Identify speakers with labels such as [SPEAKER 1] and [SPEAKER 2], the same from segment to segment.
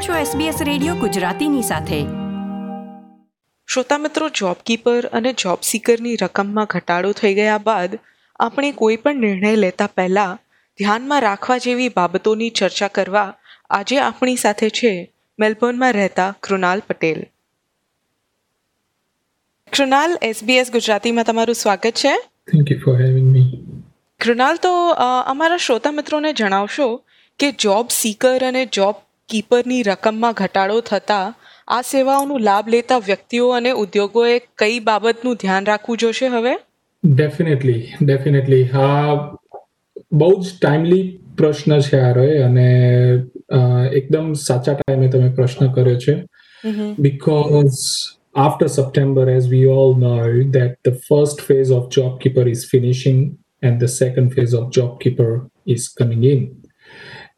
[SPEAKER 1] આપ છો SBS radio ગુજરાતીની સાથે
[SPEAKER 2] શ્રોતા મિત્રો જોબ કીપર અને જોબ સીકરની રકમમાં ઘટાડો થઈ ગયા બાદ આપણે કોઈ પણ નિર્ણય લેતા પહેલા ધ્યાનમાં રાખવા જેવી બાબતોની ચર્ચા કરવા આજે આપણી સાથે છે મેલબોર્નમાં રહેતા કૃણાલ પટેલ કૃણાલ SBS ગુજરાતીમાં તમારું સ્વાગત છે
[SPEAKER 3] thank you for having me
[SPEAKER 2] Krunal તો અમારા શ્રોતા મિત્રોને જણાવશો કે જોબ સીકર અને જોબ કીપરની રકમમાં ઘટાડો થતાં આ સેવાઓનો લાભ લેતા વ્યક્તિઓ અને ઉદ્યોગોએ કઈ બાબતનું ધ્યાન રાખવું જોશે હવે
[SPEAKER 3] ડેફિનેટલી ડેફિનેટલી હા બહુ જ ટાઈમલી પ્રશ્ન છે આ રહે અને એકદમ સાચા ટાઈમે તમે પ્રશ્ન કર્યો છે because after September, as we all know, that the first phase of JobKeeper is finishing and the second phase of JobKeeper is coming in.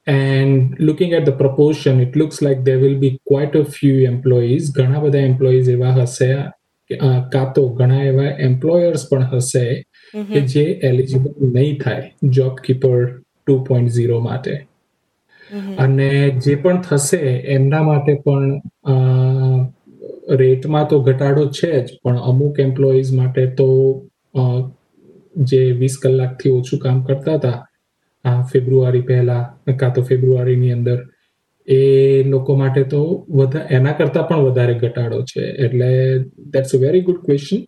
[SPEAKER 3] And looking at the proportion, it looks like there will be quite a few employees. ઘણા બધા employees એવા હશે કાં તો ઘણા એવા employers પણ હશે કે જે એલિજિબલ નહીં થાય job keeper two point zero માટે અને જે પણ થશે એમના માટે પણ રેટમાં તો ઘટાડો છે જ પણ અમુક એમ્પ્લોઈઝ માટે તો જે વીસ કલાકથી ઓછું કામ કરતા હતા આ ફેબ્રુઆરી પહેલા કાં તો ફેબ્રુઆરીની અંદર એ લોકો માટે તો વધા એના કરતા પણ વધારે ઘટાડો છે એટલે that's a very good question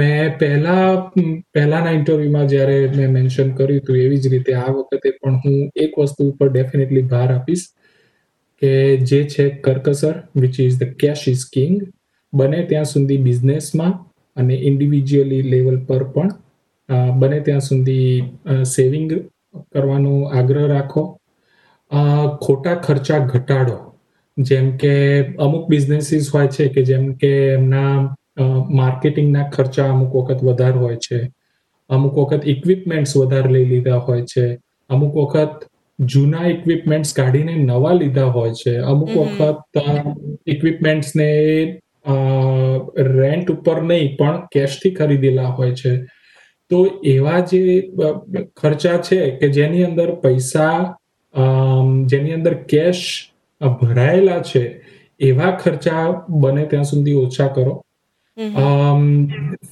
[SPEAKER 3] મેં પહેલા પહેલાના ઇન્ટરવ્યુમાં જ્યારે મેં મેન્શન કર્યું હતું એવી જ રીતે આ વખતે પણ હું એક વસ્તુ ઉપર ડેફિનેટલી ભાર આપીશ કે જે છે કરકસર which is the cash is king બને ત્યાં સુધી બિઝનેસમાં અને ઇન્ડિવિજ્યુઅલી લેવલ પર પણ બને ત્યાં સુધી સેવિંગ કરવાનો આગ્રહ રાખો ખોટા ખર્ચા ઘટાડો જેમ કે અમુક બિઝનેસીસ હોય છે કે જેમ કે એમના માર્કેટિંગના ખર્ચા અમુક વખત વધારે હોય છે અમુક વખત ઇક્વિપમેન્ટ્સ વધારે લઈ લીધા હોય છે અમુક વખત જૂના ઇક્વિપમેન્ટ્સ કાઢીને નવા લીધા હોય છે અમુક વખત ઇક્વિપમેન્ટ્સને રેન્ટ ઉપર નહીં પણ કેશથી ખરીદેલા હોય છે તો એવા જે ખર્ચા છે કે જેની અંદર પૈસા જેની અંદર કેશ ભરાયેલા છે એવા ખર્ચા બને ત્યાં સુધી ઓછા કરો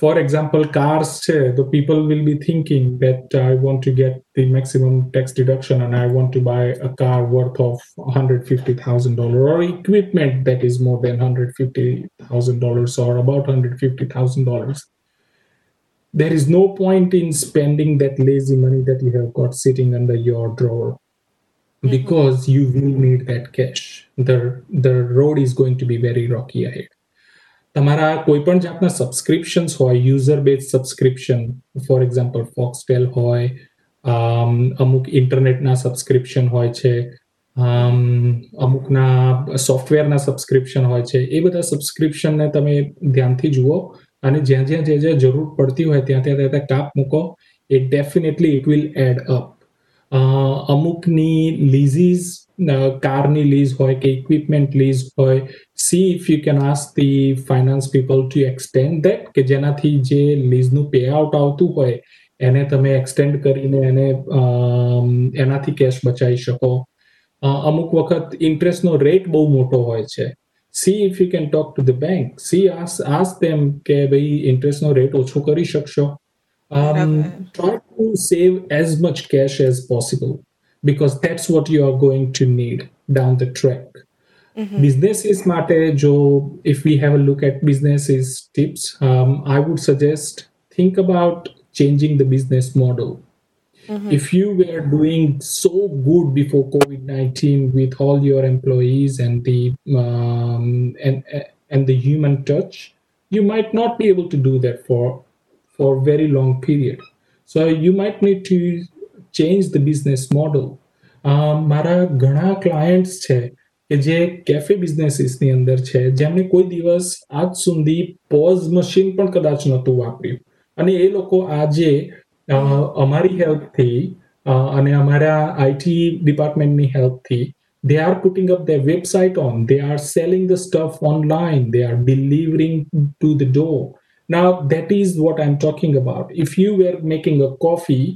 [SPEAKER 3] ફોર એક્ઝામ્પલ કાર્સ છે તો people will be thinking that I want to get the maximum tax deduction અને I want to buy a car worth of hundred fifty thousand dollar or equipment that is more than hundred fifty thousand dollars or about hundred fifty thousand dollars there is no point in spending that lazy money that you have got sitting under your drawer mm-hmm. because you will need that cash the the road is going to be very rocky ahead તમારા કોઈ પણ જાતના subscriptions હોય user base subscription for example Foxtel હોય અમુક ઇન્ટરનેટના subscription હોય છે અમુકના સોફ્ટવેરના સબસ્ક્રિપ્શન હોય છે એ બધા સબસ્ક્રિપ્શનને તમે ધ્યાનથી જુઓ અને જ્યાં જ્યાં જ્યાં જ્યાં જરૂર પડતી હોય ત્યાં ત્યાં ત્યાં કાપ મૂકો એ definitely it will add up અમુકની લીઝીઝ કારની લીઝ હોય કે ઇક્વિપમેન્ટ લીઝ હોય see if you can ask the finance people to extend that કે જેનાથી જે લીઝનું પે આઉટ આવતું હોય એને તમે એક્સટેન્ડ કરીને એને એનાથી કેશ બચાવી શકો અમુક વખત ઇન્ટરેસ્ટનો રેટ બહુ મોટો હોય છે see if you can talk to the bank see ask ask them કે ભાઈ ઇન્ટરેસ્ટ નો રેટ ઓછો કરી um, try to save as much cash as possible because that's what you are going to need down the track Mm-hmm. businesses mate jo if we have a look at businesses tips um, i would suggest think about changing the business model Mm-hmm. If you were doing so good before COVID nineteen with all your employees and the um, and and the human touch, you might not be able to do that for for a very long period. So you might need to change the business model. મારા ઘણા clients છે કે જે cafe બિઝનેસીસની અંદર છે જેમણે કોઈ દિવસ આજ સુધી પોઝ મશીન પણ કદાચ નહોતું વાપર્યું અને એ લોકો આજે અમારી હેલ્પથી અને અમારા આઈટી ડિપાર્ટમેન્ટની હેલ્પથી they are putting up their website on they are selling the stuff online they are delivering to the door now that is what i'm talking about if you were making a coffee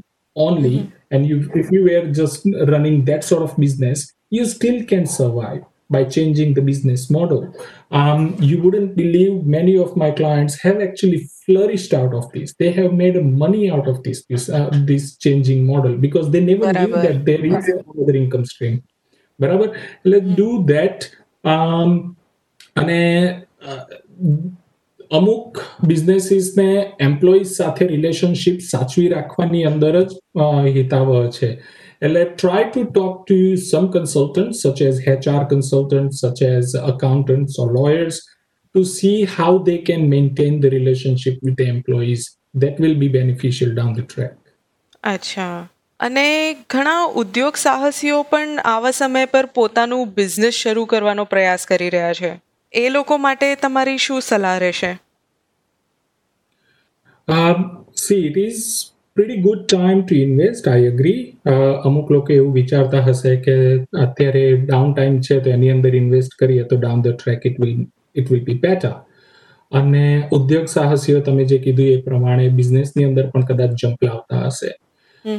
[SPEAKER 3] only mm-hmm. and if you were just running that sort of business you still can survive by changing the business model. Um, you wouldn't believe many of my clients have actually flourished out of this. They have made money out of this this, uh, this changing model because they never Whatever.
[SPEAKER 2] knew
[SPEAKER 3] that there is another income stream. બરાબર એટલે do that અને અમુક બિઝનેસીસને employees સાથે relationship સાચવી રાખવાની અંદર જ હિતાવહ છે And I try to talk to some consultants, such as HR consultants, such as accountants or lawyers, to see how they can maintain the relationship with the employees that will be beneficial down the track.
[SPEAKER 2] અચ્છા અને ઘણા ઉદ્યોગ સાહસીઓ પણ આવા સમય પર પોતાનું business શરૂ કરવાનો પ્રયાસ કરી રહ્યા છે એ લોકો માટે તમારી શું સલાહ રહેશે
[SPEAKER 3] see it is pretty good time to invest I agree અમુક લોકો એવું વિચારતા હશે કે અત્યારે ડાઉન ટાઈમ છે તો એની અંદર ઇન્વેસ્ટ કરીએ તો down the track it will it will be better અને ઉદ્યોગ સાહસીઓ તમે જે કીધું એ પ્રમાણે બિઝનેસની અંદર પણ કદાચ જંપ લાવતા હશે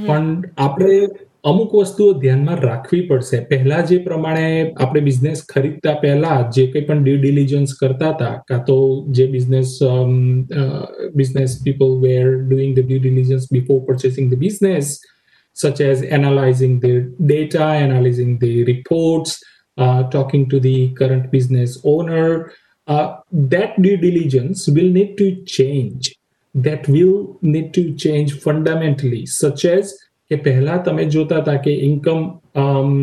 [SPEAKER 3] પણ આપણે અમુક વસ્તુઓ ધ્યાનમાં રાખવી પડશે પહેલા જે પ્રમાણે આપણે બિઝનેસ ખરીદતા પહેલા જે કંઈ પણ ડ્યુ ડિલિજન્સ કરતા હતા કાં તો જે business business people were doing the due diligence before purchasing the business such as analyzing the data, analyzing the reports, uh, talking to the current business owner. Uh, that due diligence will need to change. That will need to change fundamentally, such as કે પહેલો તમે જોતા હતા કે income ફ um,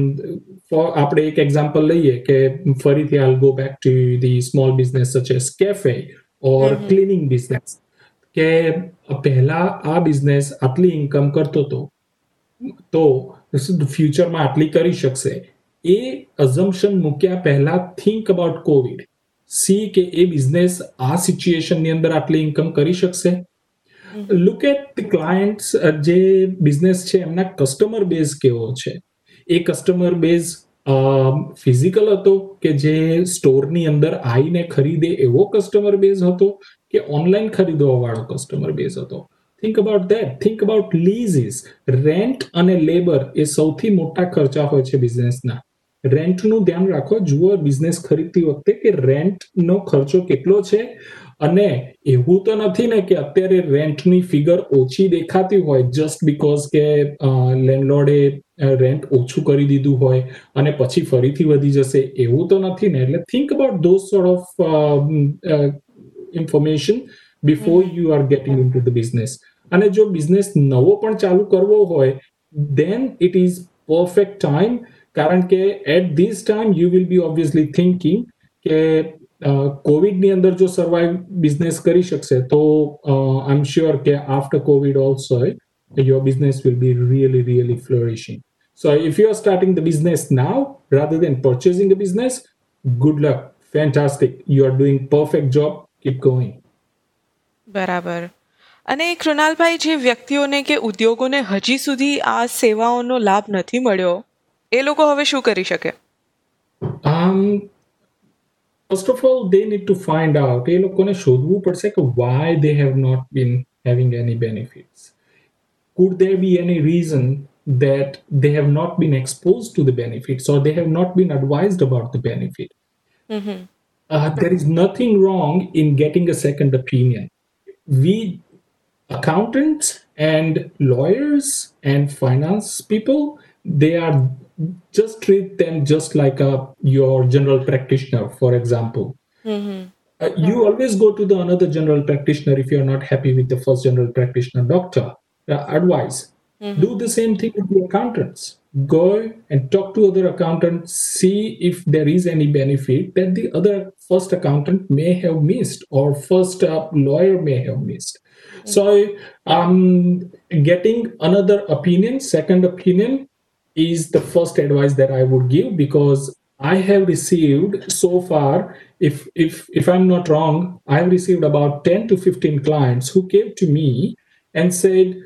[SPEAKER 3] આપણે એક example લઈએ કે ફરીથી આલગો back to the small business such a cafe or cleaning business કે પહેલો આ બિઝનેસ આટલી ઇન્કમ કરતો તો તો ઇસ ધ ફ્યુચર માં આટલી કરી શકે એ અસમશન મુકેા પહેલો થિંક અબાઉટ કોવિડ સી કે એ બિઝનેસ આ સિચ્યુએશન ની અંદર આટલી ઇન્કમ કરી શકે લુક એટ ક્લાયન્ટ્સ જે બિઝનેસ છે એમના કસ્ટમર બેઝ કેવો છે એ કસ્ટમર બેઝ ફિઝિકલ હતો કે જે સ્ટોરની અંદર આવીને ખરીદે એવો કસ્ટમર બેઝ હતો કે ઓનલાઈન ખરીદવા વાળો કસ્ટમર બેઝ હતો think about that think about leases rent અને લેબર એ સૌથી મોટા ખર્ચા હોય છે બિઝનેસના રેન્ટનું ધ્યાન રાખો જુઓ બિઝનેસ ખરીદતી વખતે કે રેન્ટનો ખર્ચો કેટલો છે અને એવું તો નથી ને કે અત્યારે રેન્ટની ફિગર ઓછી દેખાતી હોય જસ્ટ બીકોઝ કે લેન્ડલોર્ડે રેન્ટ ઓછું કરી દીધું હોય અને પછી ફરીથી વધી જશે એવું તો નથી ને એટલે think about those sort of information before you are getting in to the business અને જો બિઝનેસ નવો પણ ચાલુ કરવો હોય then it is perfect time કારણ કે at this time you will be obviously thinking કે કોવિડની અંદર જો સર્વાઈવ બિઝનેસ કરી શકશે તો આઈ એમ શ્યોર કે after Covid also your business will be really really flourishing so if you are starting the business now rather than purchasing a business good luck fantastic you are doing perfect job keep going
[SPEAKER 2] બરાબર અને કૃણાલભાઈ જે વ્યક્તિઓને કે ઉદ્યોગોને હજી સુધી આ સેવાઓનો લાભ નથી મળ્યો એ લોકો હવે શું કરી શકે
[SPEAKER 3] first of all they need to find out why they have not been having any benefits could there be any reason that they have not been exposed to the benefits or they have not been advised about the benefit mm-hmm. uh, there is nothing wrong in getting a second opinion we accountants and lawyers and finance people they are just treat them just like a uh, your general practitioner for example mm-hmm. uh, you mm-hmm. always go to the another general practitioner if you're not happy with the first general practitioner doctor uh, advice mm-hmm. do the same thing with the accountants go and talk to other accountants see if there is any benefit that the other first accountant may have missed or first uh, lawyer may have missed mm-hmm. so um, getting another opinion second opinion is the first advice that I would give because I have received so far, if if if I'm not wrong, I have received about 10 to 15 clients who came to me and said,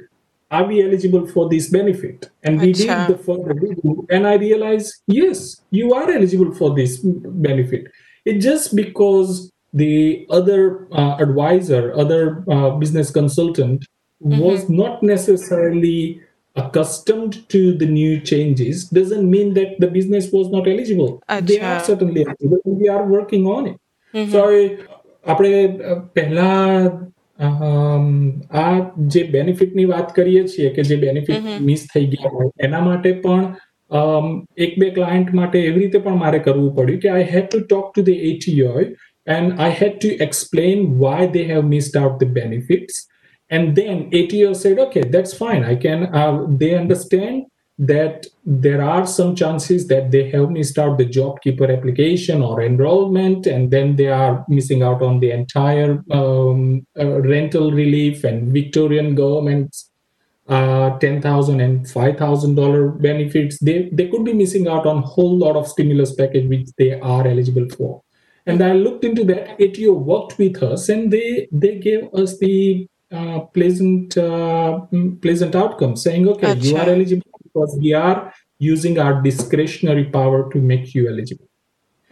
[SPEAKER 3] Are we eligible for this benefit? And we did the further review, and I realized, yes, you are eligible for this benefit. It just because the other uh, advisor, other uh, business consultant, mm-hmm. was not necessarily accustomed to the new changes doesn't mean that the business was not eligible. Achha. They are certainly eligible. We are working on it.
[SPEAKER 2] Mm-hmm.
[SPEAKER 3] So આપણે પહેલા આ જે બેનિફિટની વાત કરીએ છીએ કે જે benefit miss થઈ ગયા હોય એના માટે પણ એક બે ક્લાયન્ટ માટે એવી રીતે પણ મારે કરવું પડ્યું કે I had to talk to the ATO and I had to explain why they have missed out the benefits and then ATO said, okay, that's fine. I can, uh, they understand that there are some chances that they have missed out the JobKeeper application or enrollment, and then they are missing out on the entire um, uh, rental relief and Victorian government's uh, ten thousand and five thousand dollar benefits. They they could be missing out on a whole lot of stimulus package which they are eligible for. And I looked into that. ATO worked with us, and they they gave us the uh, pleasant uh, mm, pleasant outcome saying okay gotcha.
[SPEAKER 2] you
[SPEAKER 3] are eligible because we are using our discretionary power to make you eligible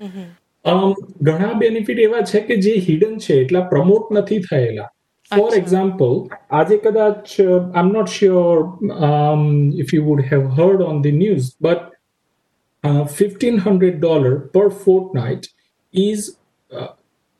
[SPEAKER 2] mm-hmm.
[SPEAKER 3] um, ઘણા benefit એવા છે કે જે hidden છે એટલા promote નથી થયેલા four example આજે કદાચ I am not sure if you would have heard on the news but $1,500 per fortnight is uh,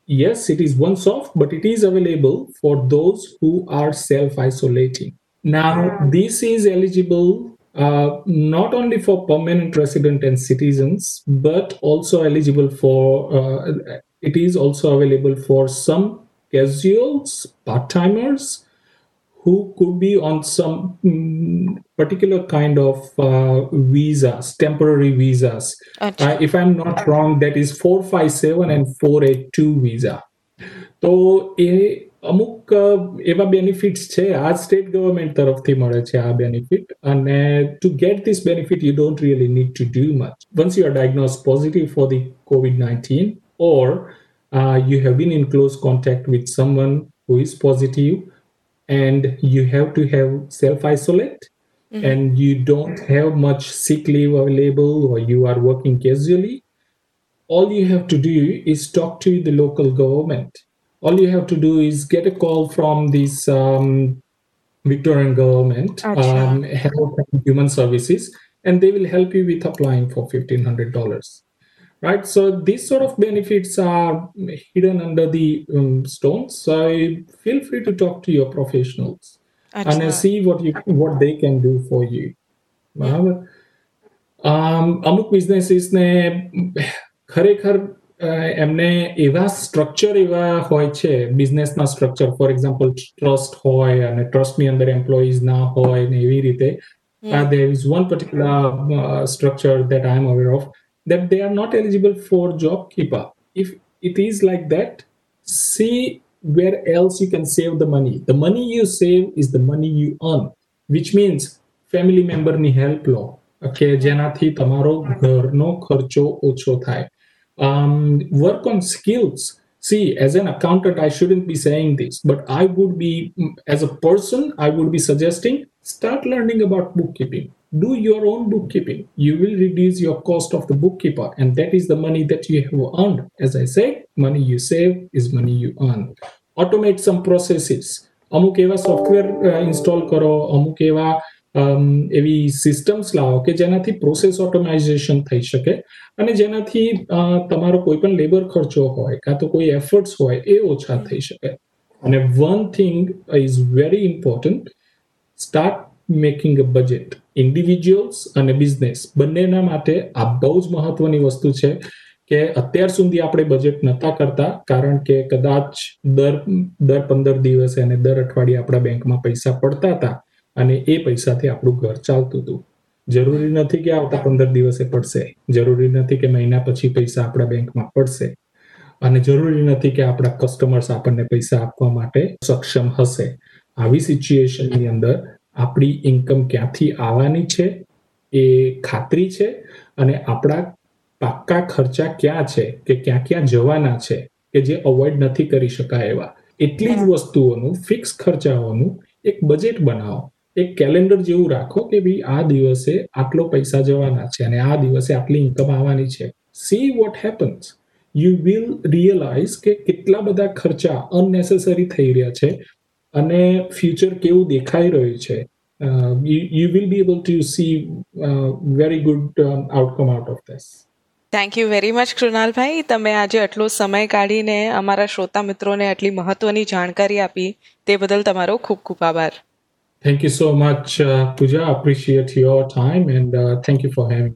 [SPEAKER 3] yes, it is one-off, but it is available for those who are self isolating. Now, this is eligible uh, not only for permanent resident and citizens, but also eligible for, uh, it is also available for some casuals, part timers, who could be on some um, particular kind of uh, visas, temporary visas.
[SPEAKER 2] Achha.
[SPEAKER 3] Uh, if I'm not wrong, that is 457 and 482 visa. તો એ અમુક એવા benefits છે આ state government તરફથી મળે છે આ benefit અને to get this benefit you don't really need to do much once you are diagnose positive for the Covid nineteen or you have been in close contact with someone who is positive and you have to have self isolate mm-hmm. and you don't have much sick leave available or you are working casually all you have to do is talk to the local government all you have to do is get a call from this um, victorian government um, health and human services and they will help you with applying for $1500 right? So these sort of benefits are hidden under the um, stones. So feel free to talk to your professionals and
[SPEAKER 2] uh,
[SPEAKER 3] see what you what they can do for you. બરાબર અમુક બિઝનેસીસને ખરેખર એમને એવા structure એવા હોય છે બિઝનેસના structure for example trust હોય અને ટ્રસ્ટની અંદર એમ્પ્લોઈઝ ના હોય ને એવી રીતે there is one particular structure that I am aware of that they are not eligible for JobKeeper. If it is like that, see where else you can save the money. The money you save is the money you earn, which means family મેમ્બરની help લો કે જેનાથી તમારો ઘરનો ખર્ચો ઓછો થાય Work on skills. see as an accountant i shouldn't be saying this but i would be as a person i would be suggesting start learning about bookkeeping do your own bookkeeping you will reduce your cost of the bookkeeper and that is the money that you have earned as i said money you save is money you earn automate some processes અમુક એવા software install કરો અમુક એવા એવી systems લાવો કે જેનાથી process ઓટોમાઇઝેશન થઈ શકે અને જેનાથી તમારો કોઈ પણ લેબર ખર્ચો હોય કાં તો કોઈ એફર્ટ્સ હોય એ ઓછા થઈ શકે અને one thing is very important start making a budget individuals અને બિઝનેસ બંનેના માટે આ બહુ જ મહત્વની વસ્તુ છે કે અત્યાર સુધી આપણે બજેટ નતા કરતા કારણ કે કદાચ દર દર પંદર દિવસે અને દર અઠવાડિયે આપણા બેંકમાં પૈસા પડતા હતા અને એ પૈસાથી આપણું ઘર ચાલતું હતું જરૂરી નથી કે આવતા પંદર દિવસે પડશે જરૂરી નથી કે મહિના પછી પૈસા આપણા બેંકમાં પડશે અને જરૂરી નથી કે આપણા કસ્ટમર્સ આપણને પૈસા આપવા માટે સક્ષમ હશે આવી સિચ્યુએશનની અંદર આપણી ઇન્કમ ક્યાંથી આવવાની છે એ ખાતરી છે અને આપણા પાક્કા ખર્ચા ક્યાં છે કે ક્યાં ક્યાં જવાના છે કે જે અવોઇડ નથી કરી શકાય એવા એટલી જ વસ્તુઓનું ફિક્સ ખર્ચાઓનું એક બજેટ બનાવો એક કેલેન્ડર જેવું રાખો કે ભાઈ આ દિવસે આટલો પૈસા જવાના છે અને આ દિવસે આટલી ઇન્કમ આવવાની છે see what happens you will realise કે કેટલા બધા ખર્ચા અનનેસેસરી થઈ રહ્યા છે અને ફ્યુચર કેવું દેખાઈ રહ્યું છે you will be able to see very good outcome out of this
[SPEAKER 2] thank you very much કૃણાલભાઈ તમે આજે આટલો સમય કાઢીને અમારા શ્રોતા મિત્રોને આટલી મહત્વની જાણકારી આપી તે બદલ તમારો ખૂબ ખૂબ આભાર
[SPEAKER 3] thank you so much Pooja appreciate your time and thank you for having